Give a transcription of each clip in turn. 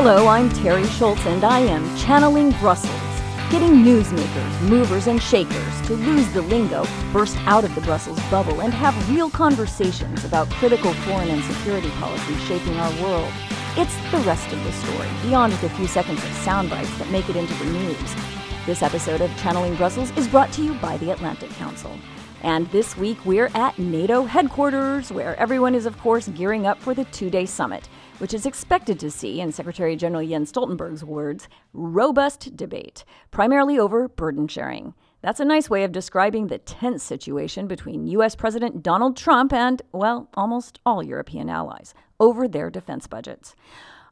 Hello, I'm Teri Schultz, and I am channeling Brussels, getting newsmakers, movers, and shakers to lose the lingo, burst out of the Brussels bubble, and have real conversations about critical foreign and security policy shaping our world. It's the rest of the story, beyond the few seconds of sound bites that make it into the news. This episode of Channeling Brussels is brought to you by the Atlantic Council. And this week we're at NATO headquarters, where everyone is, of course, gearing up for the two day summit, which is expected to see, in Secretary General Jens Stoltenberg's words, robust debate, primarily over burden sharing. That's a nice way of describing the tense situation between U.S. President Donald Trump and, well, almost all European allies over their defense budgets.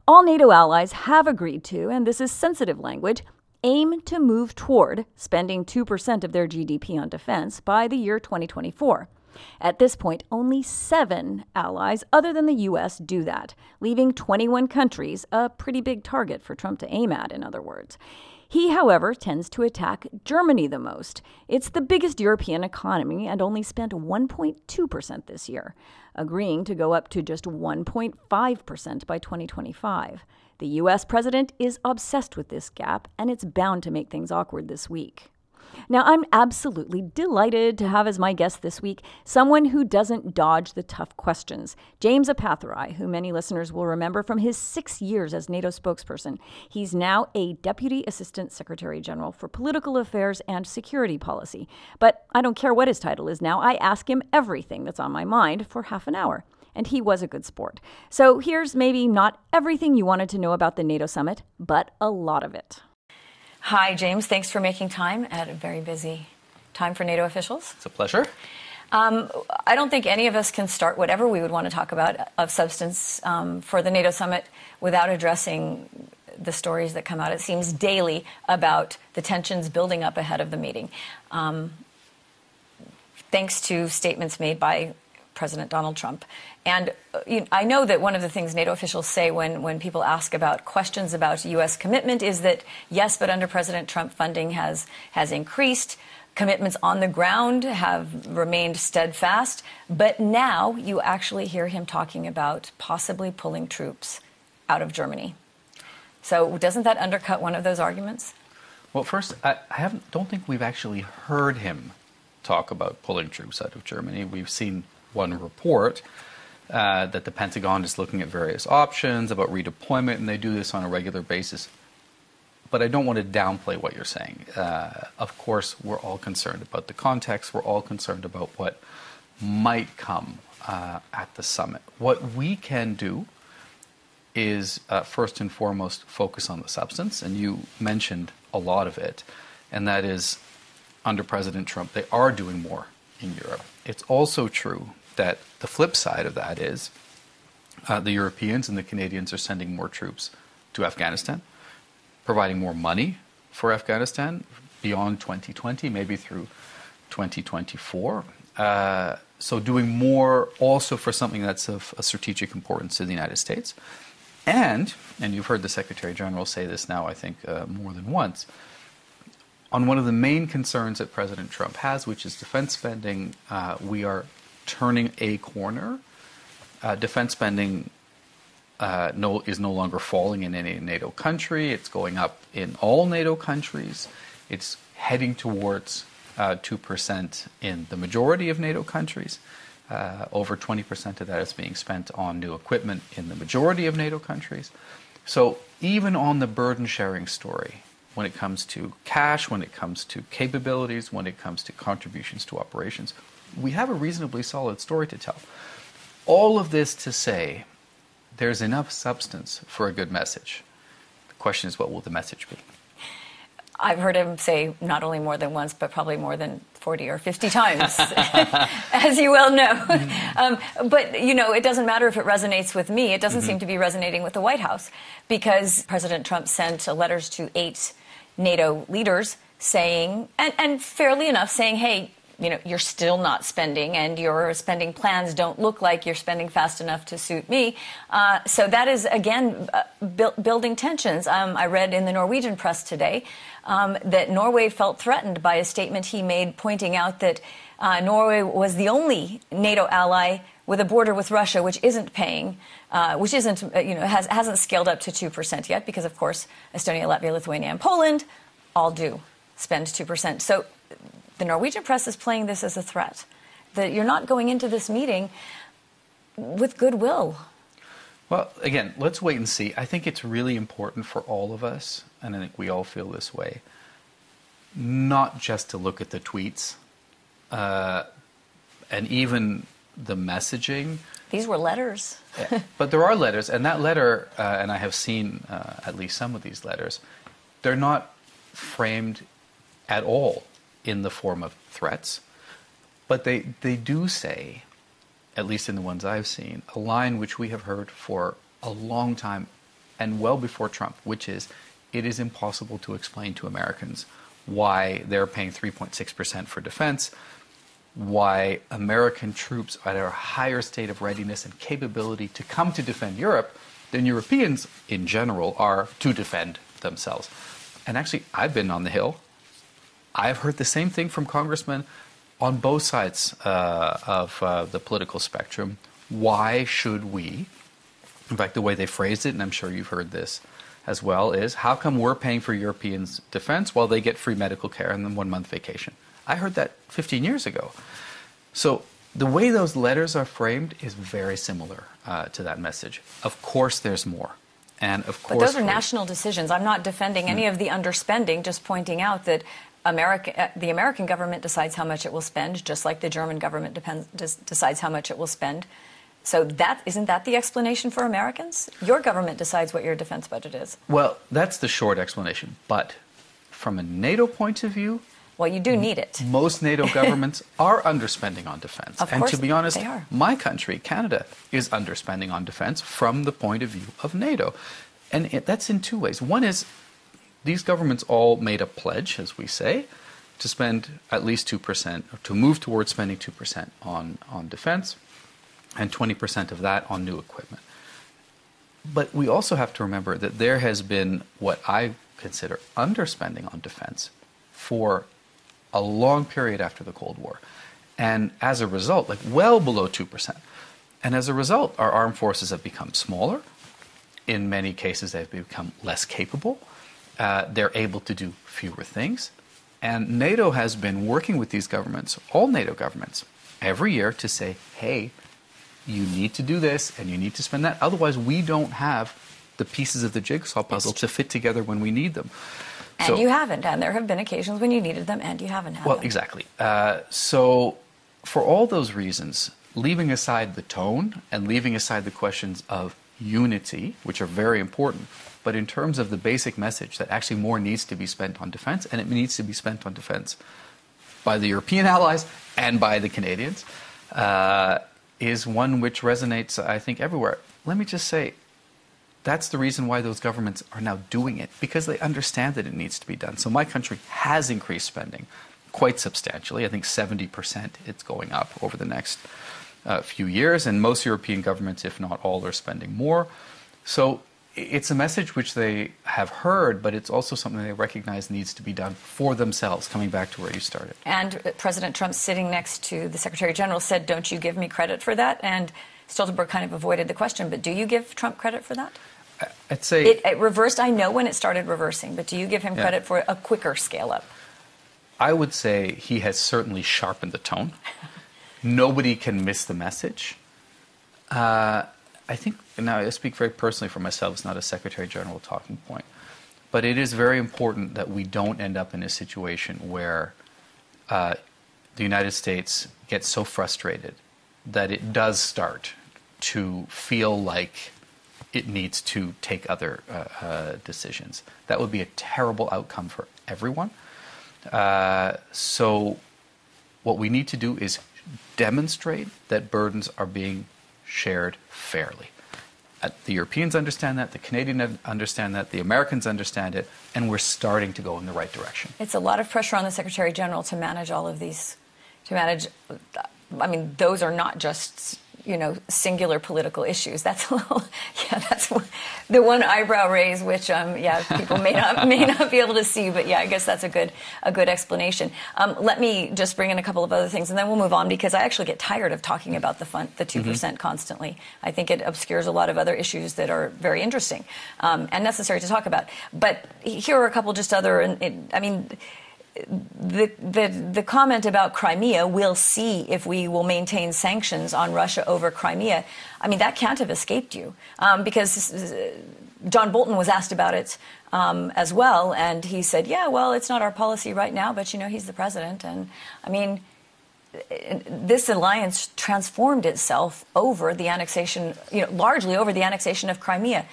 All NATO allies have agreed to, and this is sensitive language, aim to move toward spending 2% of their GDP on defense by the year 2024. At this point, only seven allies other than the U.S. do that, leaving 21 countries a pretty big target for Trump to aim at, in other words. He, however, tends to attack Germany the most. It's the biggest European economy and only spent 1.2% this year, agreeing to go up to just 1.5% by 2025. The US president is obsessed with this gap, and it's bound to make things awkward this week. Now, I'm absolutely delighted to have as my guest this week someone who doesn't dodge the tough questions. James Appathurai, who many listeners will remember from his six years as NATO spokesperson. He's now a Deputy Assistant Secretary General for Political Affairs and Security Policy. But I don't care what his title is now, I ask him everything that's on my mind for half an hour and he was a good sport. So here's maybe not everything you wanted to know about the NATO summit, but a lot of it. Hi, James. Thanks for making time at a very busy time for NATO officials. It's a pleasure. Um, I don't think any of us can start whatever we would want to talk about of substance um, for the NATO summit without addressing the stories that come out, it seems, daily about the tensions building up ahead of the meeting. Um, thanks to statements made by President Donald Trump. And uh, you know, I know that one of the things NATO officials say when, when people ask about questions about U.S. commitment is that, yes, but under President Trump, funding has, has increased. Commitments on the ground have remained steadfast. But now you actually hear him talking about possibly pulling troops out of Germany. So doesn't that undercut one of those arguments? Well, first, I, I don't think we've actually heard him talk about pulling troops out of Germany. We've seen one report uh, that the Pentagon is looking at various options about redeployment, and they do this on a regular basis. But I don't want to downplay what you're saying. Uh, of course, we're all concerned about the context. We're all concerned about what might come uh, at the summit. What we can do is uh, first and foremost focus on the substance, and you mentioned a lot of it, and that is under President Trump, they are doing more in Europe. It's also true that the flip side of that is uh, the Europeans and the Canadians are sending more troops to Afghanistan, providing more money for Afghanistan beyond 2020, maybe through 2024. Uh, so, doing more also for something that's of a strategic importance to the United States. And, and you've heard the Secretary General say this now, I think, uh, more than once, on one of the main concerns that President Trump has, which is defense spending, uh, we are turning a corner. Uh, defense spending uh, no, is no longer falling in any NATO country. It's going up in all NATO countries. It's heading towards uh, 2% in the majority of NATO countries. Uh, over 20% of that is being spent on new equipment in the majority of NATO countries. So, even on the burden sharing story, when it comes to cash, when it comes to capabilities, when it comes to contributions to operations, we have a reasonably solid story to tell. All of this to say there's enough substance for a good message. The question is, what will the message be? I've heard him say not only more than once, but probably more than 40 or 50 times, as you well know. Um, but, you know, it doesn't matter if it resonates with me. It doesn't mm-hmm. seem to be resonating with the White House because President Trump sent letters to eight NATO leaders saying, and, and fairly enough, saying, hey, you know, you're still not spending and your spending plans don't look like you're spending fast enough to suit me. Uh, so that is, again, uh, bu- building tensions. Um, I read in the Norwegian press today um, that Norway felt threatened by a statement he made pointing out that Uh, Norway was the only NATO ally with a border with Russia, which isn't paying, uh, which isn't, uh, you know, has, hasn't scaled up to 2% yet, because of course, Estonia, Latvia, Lithuania, and Poland all do spend 2%. So the Norwegian press is playing this as a threat. That you're not going into this meeting with goodwill. Well, again, let's wait and see. I think it's really important for all of us, and I think we all feel this way, not just to look at the tweets uh, and even the messaging. These were letters. but there are letters, and that letter, uh, and I have seen uh, at least some of these letters, they're not framed at all in the form of threats, but they, they do say, at least in the ones I've seen, a line which we have heard for a long time and well before Trump, which is it is impossible to explain to Americans why they're paying 3.6% for defense, why American troops are at a higher state of readiness and capability to come to defend Europe than Europeans in general are to defend themselves. And actually, I've been on the Hill. I've heard the same thing from congressmen on both sides uh, of uh, the political spectrum. Why should we? In fact, the way they phrased it, and I'm sure you've heard this as well, is how come we're paying for Europeans' defense while they get free medical care and then one month vacation? I heard that 15 years ago. So the way those letters are framed is very similar uh, to that message. Of course, there's more. And of course, but those are national decisions. I'm not defending mm. any of the underspending, just pointing out that America, uh, the American government decides how much it will spend, just like the German government depends, decides how much it will spend. So that isn't that the explanation for Americans? Your government decides what your defense budget is. Well, that's the short explanation. But from a NATO point of view, well, you do need it. Most NATO governments are underspending on defense. Of and course to be honest, they are. my country, Canada, is underspending on defense from the point of view of NATO. And it, that's in two ways. One is these governments all made a pledge, as we say, to spend at least 2%, to move towards spending 2% on, on defense, and 20% of that on new equipment. But we also have to remember that there has been what I consider underspending on defense for a long period after the Cold War. And as a result, like well below 2%. And as a result, our armed forces have become smaller. In many cases, they've become less capable. Uh, they're able to do fewer things. And NATO has been working with these governments, all NATO governments, every year to say, hey, you need to do this and you need to spend that. Otherwise, we don't have the pieces of the jigsaw puzzle to fit together when we need them. And so, you haven't, and there have been occasions when you needed them and you haven't had well, them. Well, exactly. Uh, so, for all those reasons, leaving aside the tone and leaving aside the questions of unity, which are very important, but in terms of the basic message that actually more needs to be spent on defense, and it needs to be spent on defense by the European allies and by the Canadians, uh, is one which resonates, I think, everywhere. Let me just say, that's the reason why those governments are now doing it, because they understand that it needs to be done. So my country has increased spending quite substantially. I think 70% it's going up over the next uh, few years, and most European governments, if not all, are spending more. So it's a message which they have heard, but it's also something they recognize needs to be done for themselves, coming back to where you started. And President Trump, sitting next to the Secretary General, said, Don't you give me credit for that? And Stoltenberg kind of avoided the question, but do you give Trump credit for that? I'd say it, it, reversed. I know when it started reversing, but do you give him yeah. credit for a quicker scale up? I would say he has certainly sharpened the tone. Nobody can miss the message. Uh, I think now I speak very personally for myself. It's not a Secretary General talking point, but it is very important that we don't end up in a situation where uh, the United States gets so frustrated that it does start to feel like it needs to take other uh, uh, decisions. That would be a terrible outcome for everyone. Uh, so, what we need to do is demonstrate that burdens are being shared fairly. Uh, the Europeans understand that, the Canadians understand that, the Americans understand it, and we're starting to go in the right direction. It's a lot of pressure on the Secretary General to manage all of these, to manage. I mean, those are not just you know, singular political issues. That's a little, yeah, that's the one eyebrow raise, which, um, yeah, people may not may not be able to see, but yeah, I guess that's a good a good explanation. Um, let me just bring in a couple of other things, and then we'll move on because I actually get tired of talking about the fund, the 2 percent mm-hmm. constantly. I think it obscures a lot of other issues that are very interesting um, and necessary to talk about. But here are a couple just other. and I mean the, the, the comment about Crimea, we'll see if we will maintain sanctions on Russia over Crimea. I mean, that can't have escaped you um, because uh, John Bolton was asked about it um, as well, and he said, "Yeah, well, it's not our policy right now, but you know, he's the president." And I mean, this alliance transformed itself over the annexation, you know, largely over the annexation of Crimea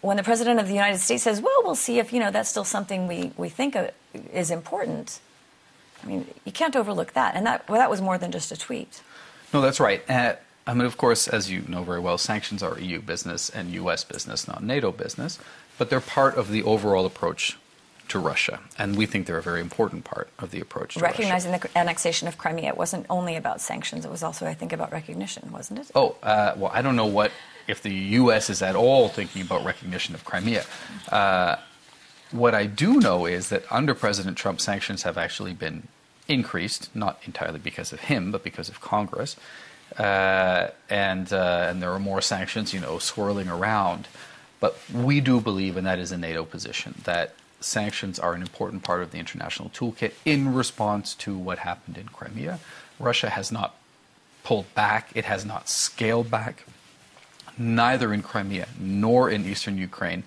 when the president of the United States says, "Well, we'll see if you know that's still something we we think is important," I mean, you can't overlook that, and that well, that was more than just a tweet. No, that's right. Uh, I mean, of course, as you know very well, sanctions are EU business and U.S. business, not NATO business, but they're part of the overall approach to Russia, and we think they're a very important part of the approach. Recognizing Russia. the annexation of Crimea, it wasn't only about sanctions; it was also, I think, about recognition, wasn't it? Oh, uh, well, I don't know what if the U.S. is at all thinking about recognition of Crimea. Uh, what I do know is that under President Trump, sanctions have actually been increased, not entirely because of him, but because of Congress. Uh, and uh, and there are more sanctions, you know, swirling around. But we do believe, and that is a NATO position, that sanctions are an important part of the international toolkit in response to what happened in Crimea. Russia has not pulled back; it has not scaled back neither in Crimea nor in eastern Ukraine.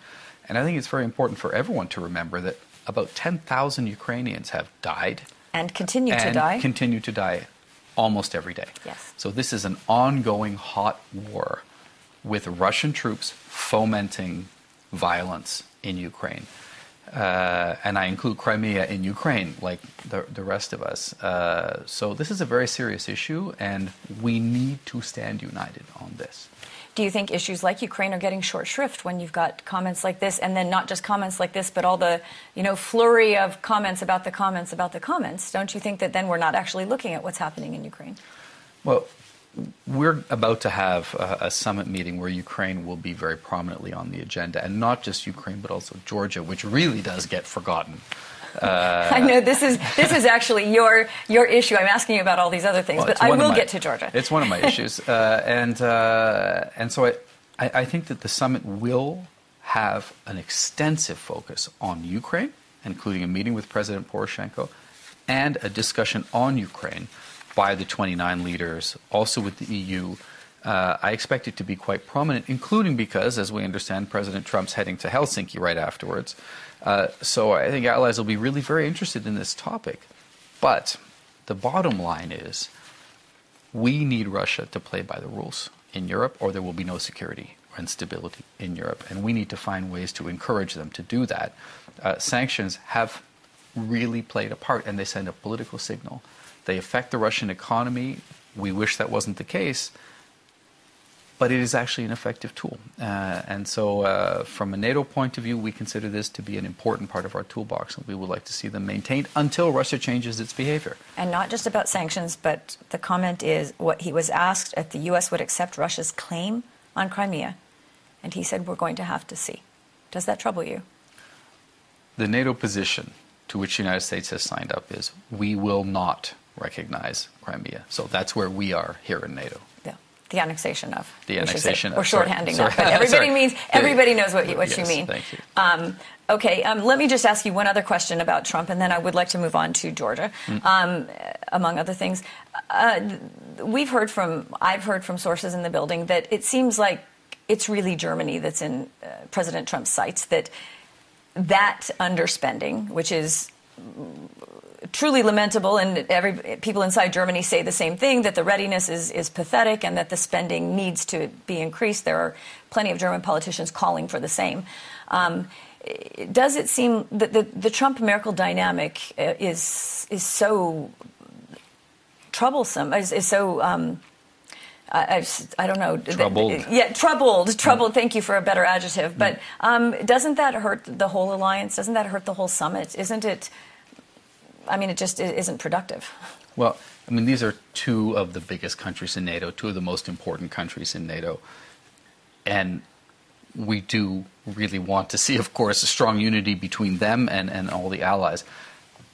And I think it's very important for everyone to remember that about 10,000 Ukrainians have died. And continue and to die. continue to die almost every day. Yes. So this is an ongoing hot war with Russian troops fomenting violence in Ukraine. Uh, and I include Crimea in Ukraine, like the, the rest of us. Uh, so this is a very serious issue, and we need to stand united on this. Do you think issues like Ukraine are getting short shrift when you've got comments like this, and then not just comments like this, but all the you know flurry of comments about the comments about the comments? Don't you think that then we're not actually looking at what's happening in Ukraine? Well, we're about to have a, a, summit meeting where Ukraine will be very prominently on the agenda, and not just Ukraine, but also Georgia, which really does get forgotten. Uh, I know this is this is actually your your issue. I'm asking you about all these other things, well, but I will my, get to Georgia. It's one of my issues, uh, and uh, and so I, I, I think that the summit will have an extensive focus on Ukraine, including a meeting with President Poroshenko, and a discussion on Ukraine by the 29 leaders, also with the EU. Uh, I expect it to be quite prominent, including because, as we understand, President Trump's heading to Helsinki right afterwards. Uh, so I think allies will be really very interested in this topic. But the bottom line is we need Russia to play by the rules in Europe, or there will be no security and stability in Europe. And we need to find ways to encourage them to do that. Uh, sanctions have really played a part, and they send a political signal. They affect the Russian economy. We wish that wasn't the case but it is actually an effective tool. Uh, and so, uh, from a NATO point of view, we consider this to be an important part of our toolbox, and we would like to see them maintained until Russia changes its behavior. And not just about sanctions, but the comment is what he was asked if the U.S. would accept Russia's claim on Crimea, and he said, We're going to have to see. Does that trouble you? The NATO position to which the United States has signed up is we will not recognize Crimea. So that's where we are here in NATO the annexation of. The annexation of. Or shorthanding sorry, that. But everybody means everybody knows what you, what yes, you mean. Thank you. Um, okay, um, let me just ask you one other question about Trump, and then I would like to move on to Georgia, mm. um, among other things. Uh, we've heard from, I've heard from sources in the building that it seems like it's really Germany that's in uh, President Trump's sights. That that underspending, which is truly lamentable, and every people inside Germany say the same thing that the readiness is, is pathetic and that the spending needs to be increased. There are plenty of German politicians calling for the same. Um, does it seem that the, the Trump Merkel dynamic uh, is is so troublesome? Is, is so um, I, I, don't know. Troubled. Yeah, troubled. Troubled. Thank you for a better adjective. But um, doesn't that hurt the whole alliance? Doesn't that hurt the whole summit? Isn't it? I mean, it just isn't productive. Well, I mean, these are two of the biggest countries in NATO, two of the most important countries in NATO. And we do really want to see, of course, a strong unity between them and, and all the allies.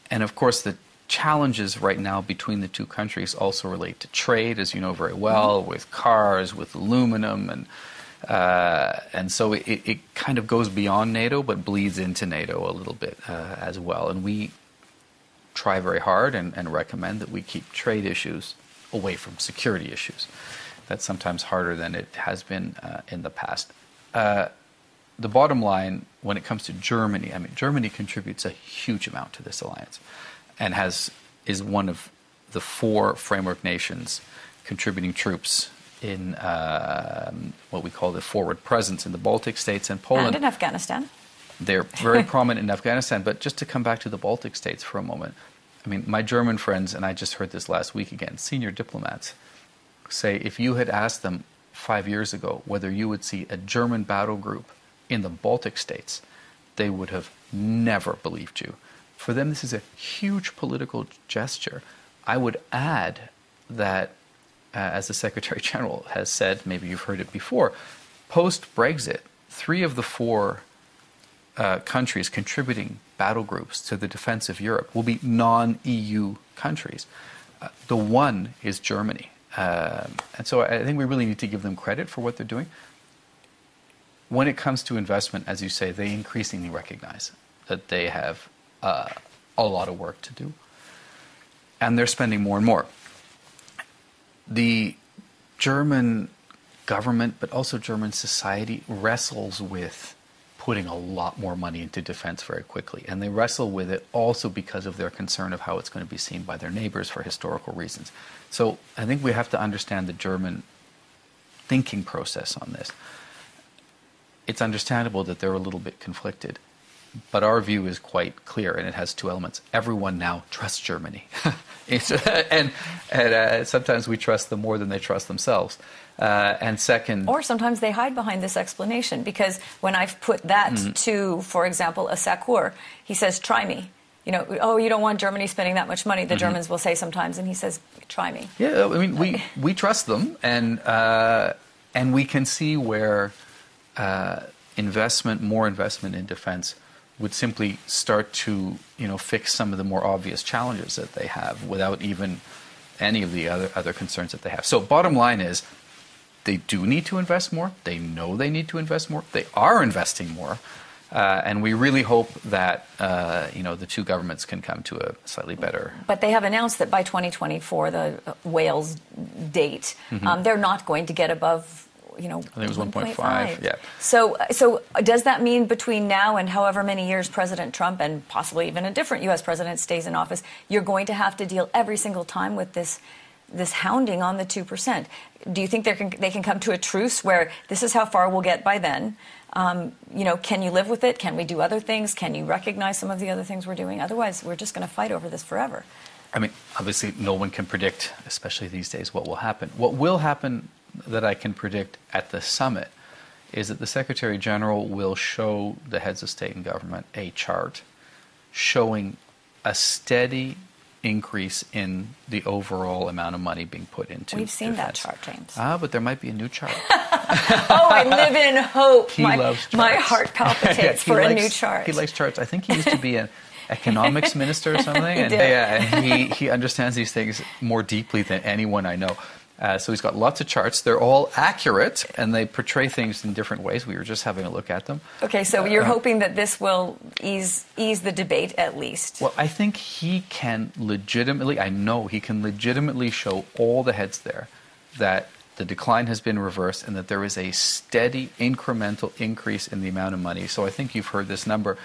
And of course, the challenges right now between the two countries also relate to trade, as you know very well, mm-hmm. with cars, with aluminum, and uh, and so it, it, kind of goes beyond NATO, but bleeds into NATO a little bit uh, as well. And we try very hard and, and, recommend that we keep trade issues away from security issues. That's sometimes harder than it has been uh, in the past. Uh, the bottom line, when it comes to Germany, I mean, Germany contributes a huge amount to this alliance, and has is one of the four framework nations contributing troops in uh, what we call the forward presence in the Baltic states and Poland. And in Afghanistan. They're very prominent in Afghanistan. But just to come back to the Baltic states for a moment, I mean, my German friends, and I just heard this last week again, senior diplomats say if you had asked them five years ago whether you would see a German battle group in the Baltic states, they would have never believed you. For them, this is a huge political gesture. I would add that uh, as the Secretary General has said, maybe you've heard it before, post Brexit, three of the four uh, countries contributing battle groups to the defense of Europe will be non EU countries. Uh, the one is Germany. Um, and so I think we really need to give them credit for what they're doing. When it comes to investment, as you say, they increasingly recognize that they have uh, a lot of work to do. And they're spending more and more the German government, but also German society, wrestles with putting a lot more money into defense very quickly. And they wrestle with it also because of their concern of how it's going to be seen by their neighbors for historical reasons. So I think we have to understand the German thinking process on this. It's understandable that they're a little bit conflicted. But our view is quite clear, and it has two elements. Everyone now trusts Germany. and and uh, sometimes we trust them more than they trust themselves. Uh, and second, or sometimes they hide behind this explanation because when I've put that mm-hmm. to, for example, a Sakur, he says, "Try me." You know, oh, you don't want Germany spending that much money. The mm-hmm. Germans will say sometimes, and he says, "Try me." Yeah, I mean, we we trust them, and uh, and we can see where uh, investment, more investment in defense would simply start to you know fix some of the more obvious challenges that they have without even any of the other other concerns that they have. So bottom line is they do need to invest more. They know they need to invest more. They are investing more. Uh, and we really hope that uh, you know the two governments can come to a slightly better. But they have announced that by 2024, the Wales date, mm-hmm. um, they're not going to get above you know, I think it was 1.5. Yeah. So, so does that mean between now and however many years President Trump and possibly even a different U.S. president stays in office, you're going to have to deal every single time with this this hounding on the two percent? Do you think they can they can come to a truce where this is how far we'll get by then? Um, you know, can you live with it? Can we do other things? Can you recognize some of the other things we're doing? Otherwise, we're just going to fight over this forever. I mean, obviously, no one can predict, especially these days, what will happen. What will happen that I can predict at the summit is that the Secretary General will show the heads of state and government a chart showing a steady increase in the overall amount of money being put into We've seen defense. that chart, James. Ah, but there might be a new chart. oh, I live in hope. He my, loves charts. My heart palpitates for likes, a new chart. He likes charts. I think he used to be an economics minister or something. he and, did. Yeah, and he, he understands these things more deeply than anyone I know. Uh, so he's got lots of charts. They're all accurate and they portray things in different ways. We were just having a look at them. Okay, so you're uh, hoping that this will ease ease the debate at least. Well, I think he can legitimately. I know he can legitimately show all the heads there that the decline has been reversed and that there is a steady incremental increase in the amount of money. So I think you've heard this number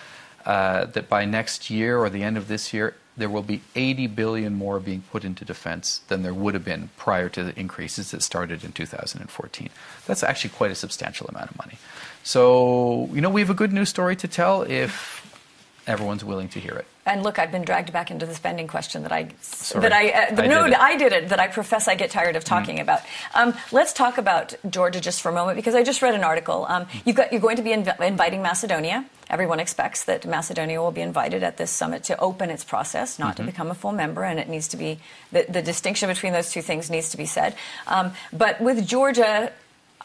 uh, that by next year or the end of this year, there will be 80 billion more being put into defense than there would have been prior to the increases that started in 2014. That's actually quite a substantial amount of money. So, you know, we have a good news story to tell if everyone's willing to hear it. And look, I've been dragged back into the spending question that I Sorry, that I, uh, I no did I did it that I profess I get tired of talking mm. about. Um, let's talk about Georgia just for a moment because I just read an article. Um, you got, you're going to be inv- inviting Macedonia everyone expects that Macedonia will be invited at this summit to open its process, not Mm-hmm. to become a full member, and it needs to be the, the distinction between those two things needs to be said. Um, but with Georgia,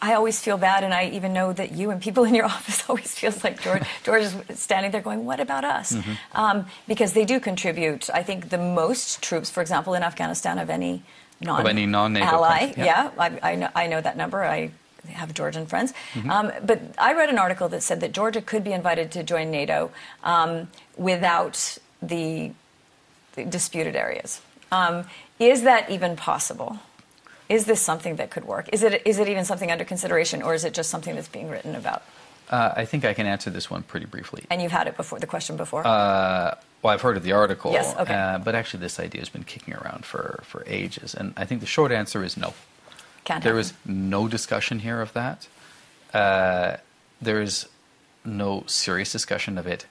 I always feel bad, and I even know that you and people in your office always feels like George, George is standing there going, "What about us?" Mm-hmm. Um, because they do contribute. I think the most troops, for example, in Afghanistan of any non Of any non-NATO ally. country, Yeah, yeah. I, I, know, I know that number. I have Georgian friends. Mm-hmm. Um, but I read an article that said that Georgia could be invited to join NATO um, without the, the disputed areas. Um, is that even possible? Is this something that could work? Is it, is it even something under consideration, or is it just something that's being written about? Uh, I think I can answer this one pretty briefly. And you've had it before, the question before? Uh, well, I've heard of the article. Yes, okay. Uh, but actually, this idea has been kicking around for, for ages. And I think the short answer is no. Can't There happen. is no discussion here of that. Uh, there is no serious discussion of it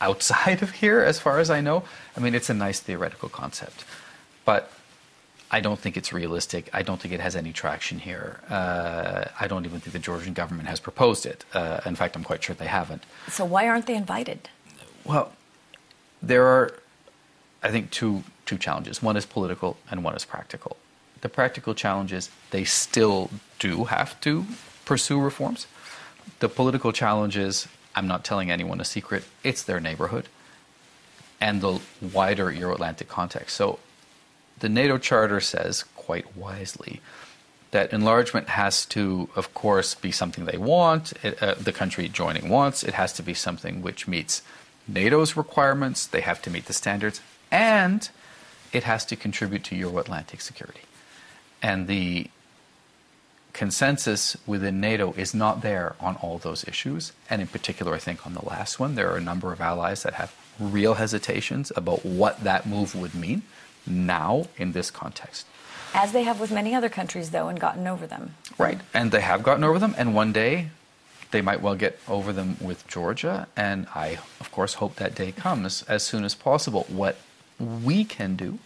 outside of here, as far as I know. I mean, it's a nice theoretical concept. But I don't think it's realistic. I don't think it has any traction here. Uh, I don't even think the Georgian government has proposed it. Uh, in fact, I'm quite sure they haven't. So why aren't they invited? Well, there are, I think, two two challenges. One is political, and one is practical. The practical challenge is they still do have to pursue reforms. The political challenge is I'm not telling anyone a secret. It's their neighborhood, and the wider Euro-Atlantic context. So, the NATO Charter says quite wisely that enlargement has to, of course, be something they want, it, uh, the country joining wants. It has to be something which meets NATO's requirements, they have to meet the standards, and it has to contribute to Euro Atlantic security. And the consensus within NATO is not there on all those issues. And in particular, I think on the last one, there are a number of allies that have real hesitations about what that move would mean now in this context. As they have with many other countries, though, and gotten over them. Right. And they have gotten over them, and one day they might well get over them with Georgia. And I, of course, hope that day comes as soon as possible. What we can do,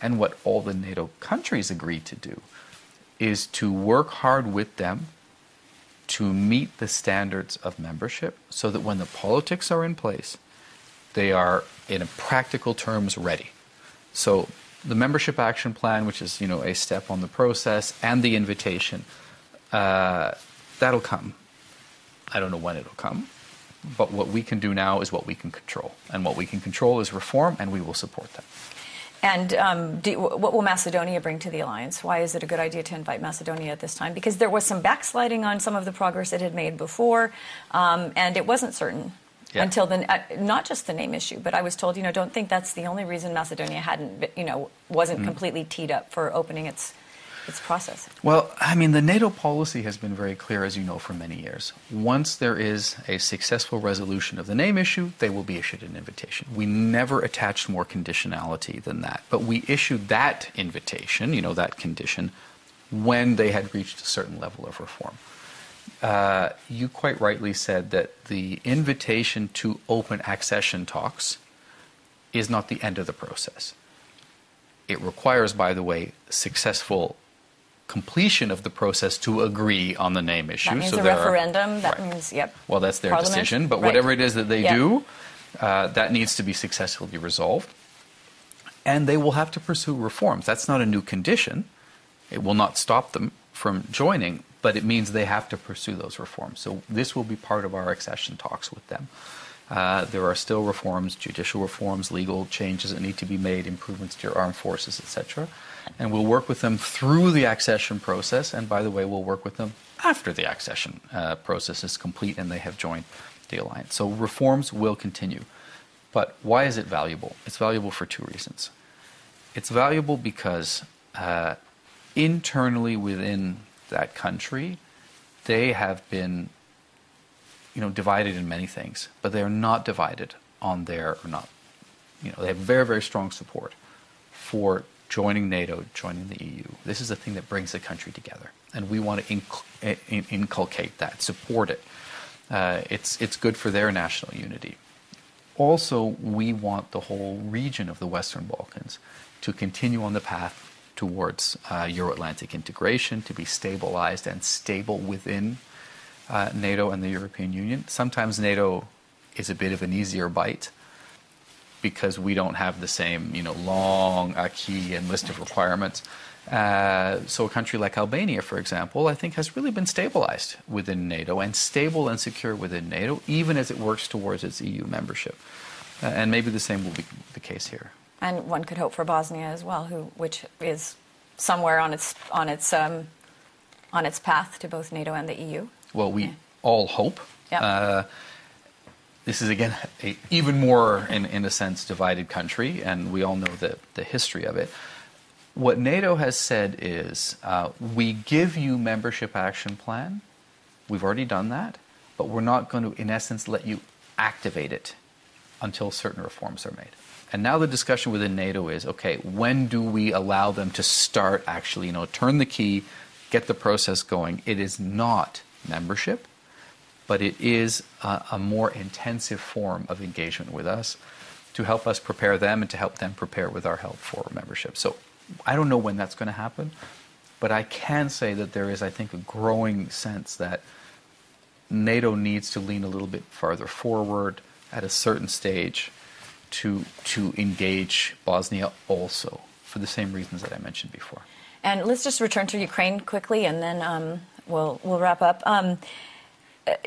and what all the NATO countries agreed to do, is to work hard with them to meet the standards of membership so that when the politics are in place, they are, in practical terms, ready. So the membership action plan, which is you know a step on the process, and the invitation, uh, that'll come. I don't know when it'll come, but what we can do now is what we can control, and what we can control is reform, and we will support that. And um, do, what will Macedonia bring to the alliance? Why is it a good idea to invite Macedonia at this time? Because there was some backsliding on some of the progress it had made before, um, and it wasn't certain Yeah. until the uh, not just the name issue, but I was told, you know, don't think that's the only reason Macedonia hadn't, you know, wasn't completely teed up for opening its its process. Well, I mean, the NATO policy has been very clear, as you know, for many years. Once there is a successful resolution of the name issue, they will be issued an invitation. We never attached more conditionality than that, but we issued that invitation, you know, that condition, when they had reached a certain level of reform. Uh, you quite rightly said that the invitation to open accession talks is not the end of the process. It requires, by the way, successful completion of the process to agree on the name issue. That means So a there are- referendum. That Right. means, yep. Well, that's their Parliament. decision, but Right. whatever it is that they Yeah. do, uh, that needs to be successfully resolved. And they will have to pursue reforms. That's not a new condition. It will not stop them from joining, but it means they have to pursue those reforms. So this will be part of our accession talks with them. Uh, there are still reforms, judicial reforms, legal changes that need to be made, improvements to your armed forces, etc. And we'll work with them through the accession process. And by the way, we'll work with them after the accession uh, process is complete and they have joined the alliance. So reforms will continue. But why is it valuable? It's valuable for two reasons. It's valuable because uh, internally within that country, they have been, you know, divided in many things, but they are not divided on their or not, you know, they have very very strong support for joining NATO, joining the EU. This is the thing that brings the country together, and we want to inc- in- inculcate that, support it. Uh, it's it's good for their national unity also, we want the whole region of the Western Balkans to continue on the path towards uh, Euro Atlantic integration, to be stabilized and stable within uh, NATO and the European Union. Sometimes NATO is a bit of an easier bite because we don't have the same, you know, long acquis and list of requirements. Uh, so a country like Albania, for example, I think has really been stabilized within NATO and stable and secure within NATO, even as it works towards its EU membership. Uh, and maybe the same will be the case here. And one could hope for Bosnia as well, who, which is somewhere on its on its um, on its path to both NATO and the EU. Well, we yeah. all hope. Yeah. Uh, this is again a even more, in, in a sense, divided country, and we all know the, the history of it. What NATO has said is, uh, we give you membership action plan. We've already done that, but we're not going to, in essence, let you activate it until certain reforms are made. And now the discussion within NATO is, okay, when do we allow them to start actually, you know, turn the key, get the process going? It is not membership but it is a, a more intensive form of engagement with us to help us prepare them and to help them prepare with our help for membership. So I don't know when that's going to happen, but I can say that there is, I think, a growing sense that NATO needs to lean a little bit farther forward at a certain stage to to engage Bosnia also for the same reasons that I mentioned before. And let's just return to Ukraine quickly, and then um, we'll we'll wrap up. Um,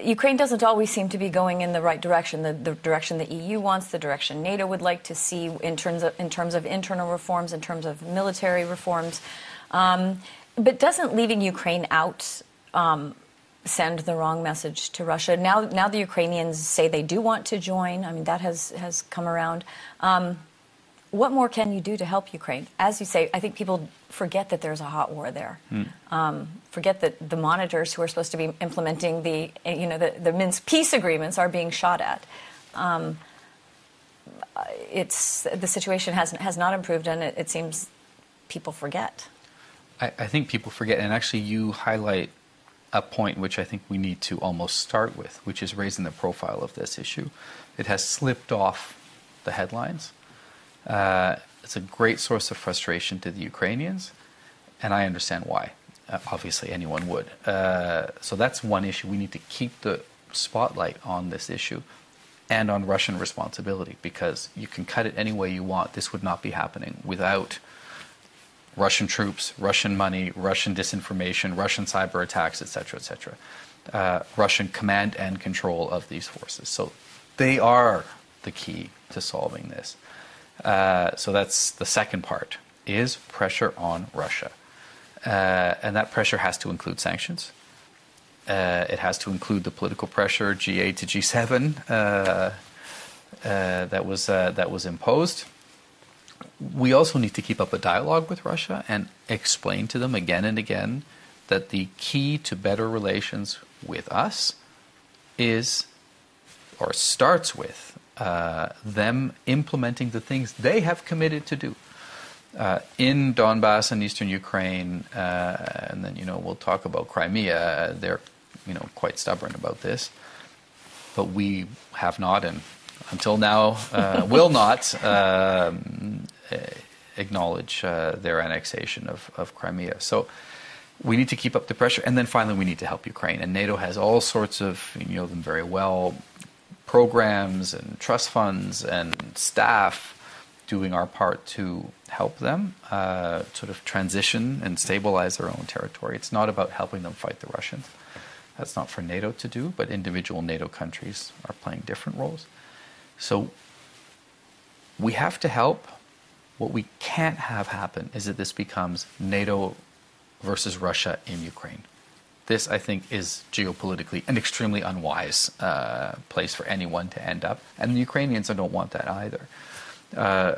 Ukraine doesn't always seem to be going in the right direction, the, the, direction the EU wants, the direction NATO would like to see in terms of, in terms of internal reforms, in terms of military reforms. Um, but doesn't leaving Ukraine out um, send the wrong message to Russia? Now, now the Ukrainians say they do want to join. I mean, that has, has come around. Um, what more can you do to help Ukraine? As you say, I think people forget that there's a hot war there. Mm. Um, forget that the monitors who are supposed to be implementing the, you know, the, the Minsk peace agreements are being shot at. Um, it's the situation has has not improved, and it, it seems people forget. I, I, think people forget, and actually, you highlight a point which I think we need to almost start with, which is raising the profile of this issue. It has slipped off the headlines uh, it's a great source of frustration to the Ukrainians, and I understand why. Uh, obviously, anyone would. Uh, so that's one issue. We need to keep the spotlight on this issue and on Russian responsibility because you can cut it any way you want. This would not be happening without Russian troops, Russian money, Russian disinformation, Russian cyber attacks, etc., etc. Uh, Russian command and control of these forces. So they are the key to solving this. Uh, so that's the second part is pressure on Russia. Uh, and that pressure has to include sanctions. Uh, it has to include the political pressure, G8 to G7, uh, uh, that was that was imposed. We also need to keep up a dialogue with Russia and explain to them again and again that the key to better relations with us is, or starts with, uh, them implementing the things they have committed to do. Uh, in Donbass and eastern Ukraine, uh, and then you know we'll talk about Crimea. They're you know quite stubborn about this, but we have not, and until now uh, will not um, acknowledge uh, their annexation of, of Crimea. So we need to keep up the pressure, and then finally we need to help Ukraine. And NATO has all sorts of you know them very well programs and trust funds and staff doing our part to help them uh, sort of transition and stabilize their own territory. It's not about helping them fight the Russians. That's not for NATO to do, but individual NATO countries are playing different roles. So we have to help. What we can't have happen is that this becomes NATO versus Russia in Ukraine. This, I think, is geopolitically an extremely unwise uh, place for anyone to end up. And the Ukrainians don't want that either. Uh,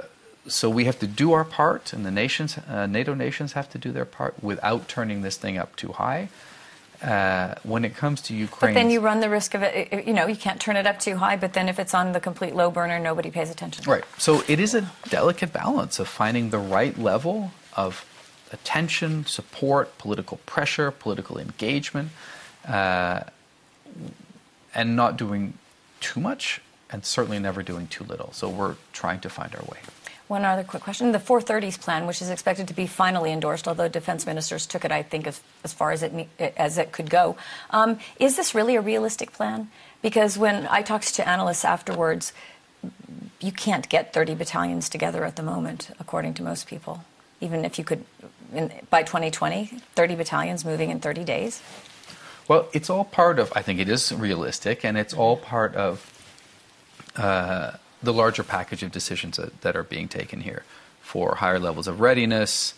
so we have to do our part, and the nations, uh, NATO nations have to do their part without turning this thing up too high. Uh, when it comes to Ukraine. But then you run the risk of it, you know, you can't turn it up too high, but then if it's on the complete low burner, nobody pays attention. Right. So it is a delicate balance of finding the right level of attention, support, political pressure, political engagement, uh, and not doing too much and certainly never doing too little. So we're trying to find our way. One other quick question. The 430s plan, which is expected to be finally endorsed, although defense ministers took it, I think, as, as far as it, as it could go, um, is this really a realistic plan? Because when I talked to analysts afterwards, you can't get 30 battalions together at the moment, according to most people. Even if you could, in, by 2020, 30 battalions moving in 30 days. Well, it's all part of, I think it is realistic, and it's all part of uh, the larger package of decisions that, that, are being taken here for higher levels of readiness,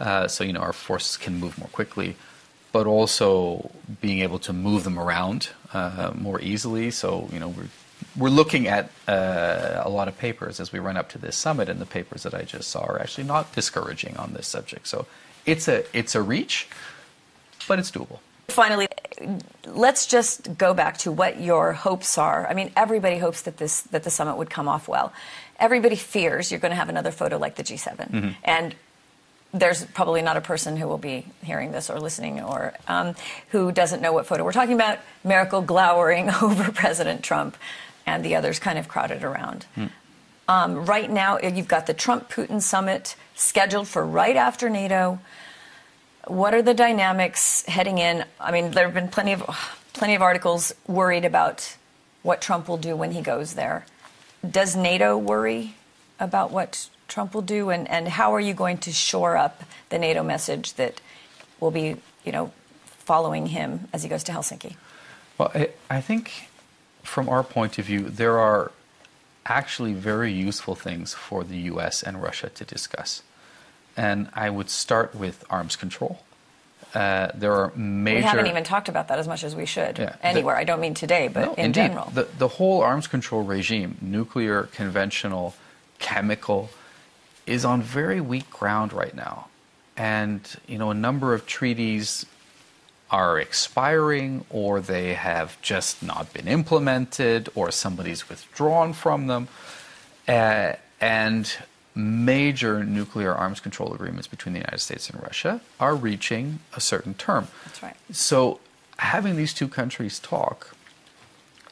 uh, so you know our forces can move more quickly, but also being able to move them around uh, more easily. So you know we're we're looking at uh, a lot of papers as we run up to this summit, and the papers that I just saw are actually not discouraging on this subject. So it's a it's a reach, but it's doable. Finally, let's just go back to what your hopes are. I mean, everybody hopes that this that the summit would come off well. Everybody fears you're going to have another photo like the G7, mm-hmm. and there's probably not a person who will be hearing this or listening or um, who doesn't know what photo we're talking about. Merkel glowering over President Trump, and the others kind of crowded around. Mm. Um, right now, you've got the Trump Putin summit scheduled for right after NATO. What are the dynamics heading in? I mean, there have been plenty of plenty of articles worried about what Trump will do when he goes there. Does NATO worry about what Trump will do, and, and how are you going to shore up the NATO message that will be, you know, following him as he goes to Helsinki? Well, I, I think from our point of view, there are actually very useful things for the U.S. and Russia to discuss and I would start with arms control. Uh, there are major. We haven't even talked about that as much as we should yeah, anywhere. The, I don't mean today, but no, in indeed, general. The, the whole arms control regime, nuclear, conventional, chemical, is on very weak ground right now. And, you know, a number of treaties are expiring or they have just not been implemented or somebody's withdrawn from them. Uh, and major nuclear arms control agreements between the United States and Russia are reaching a certain term. That's right. So having these two countries talk,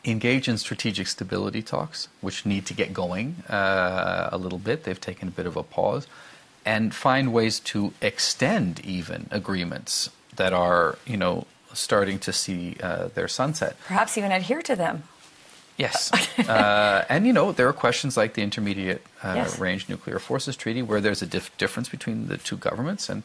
engage in strategic stability talks, which need to get going uh, a little bit. They've taken a bit of a pause, and find ways to extend even agreements that are, you know, starting to see uh, their sunset. Perhaps even adhere to them. Yes. uh, and, you know, there are questions like the Intermediate uh, yes. Range Nuclear Forces Treaty, where there's a dif- difference between the two governments and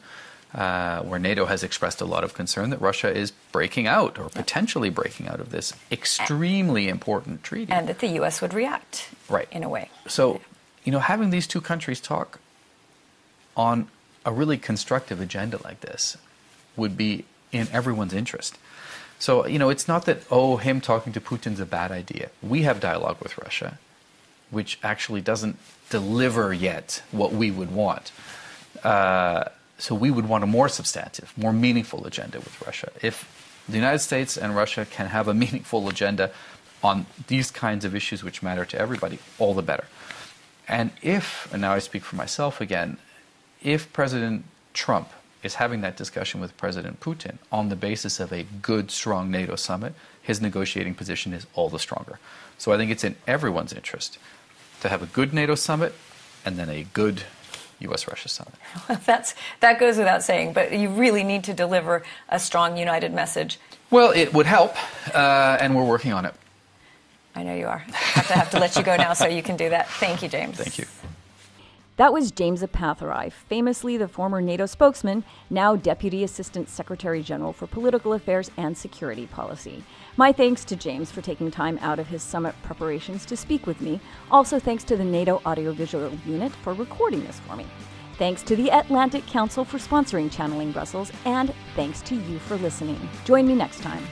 uh, where NATO has expressed a lot of concern that Russia is breaking out or potentially breaking out of this extremely important treaty. And that the U.S. would react right. in a way. So, you know, having these two countries talk on a really constructive agenda like this would be in everyone's interest. So, you know, it's not that, oh, him talking to Putin's a bad idea. We have dialogue with Russia, which actually doesn't deliver yet what we would want. Uh, so we would want a more substantive, more meaningful agenda with Russia. If the United States and Russia can have a meaningful agenda on these kinds of issues which matter to everybody, all the better. And if, and now I speak for myself again, if President Trump is having that discussion with President Putin on the basis of a good, strong NATO summit, his negotiating position is all the stronger. So I think it's in everyone's interest to have a good NATO summit and then a good U.S. Russia summit. Well, that's, that goes without saying, but you really need to deliver a strong, united message. Well, it would help, uh, and we're working on it. I know you are. I have to, have to let you go now so you can do that. Thank you, James. Thank you. That was James Appathurai, famously the former NATO spokesman, now Deputy Assistant Secretary General for Political Affairs and Security Policy. My thanks to James for taking time out of his summit preparations to speak with me. Also, thanks to the NATO Audiovisual Unit for recording this for me. Thanks to the Atlantic Council for sponsoring Channeling Brussels, and thanks to you for listening. Join me next time.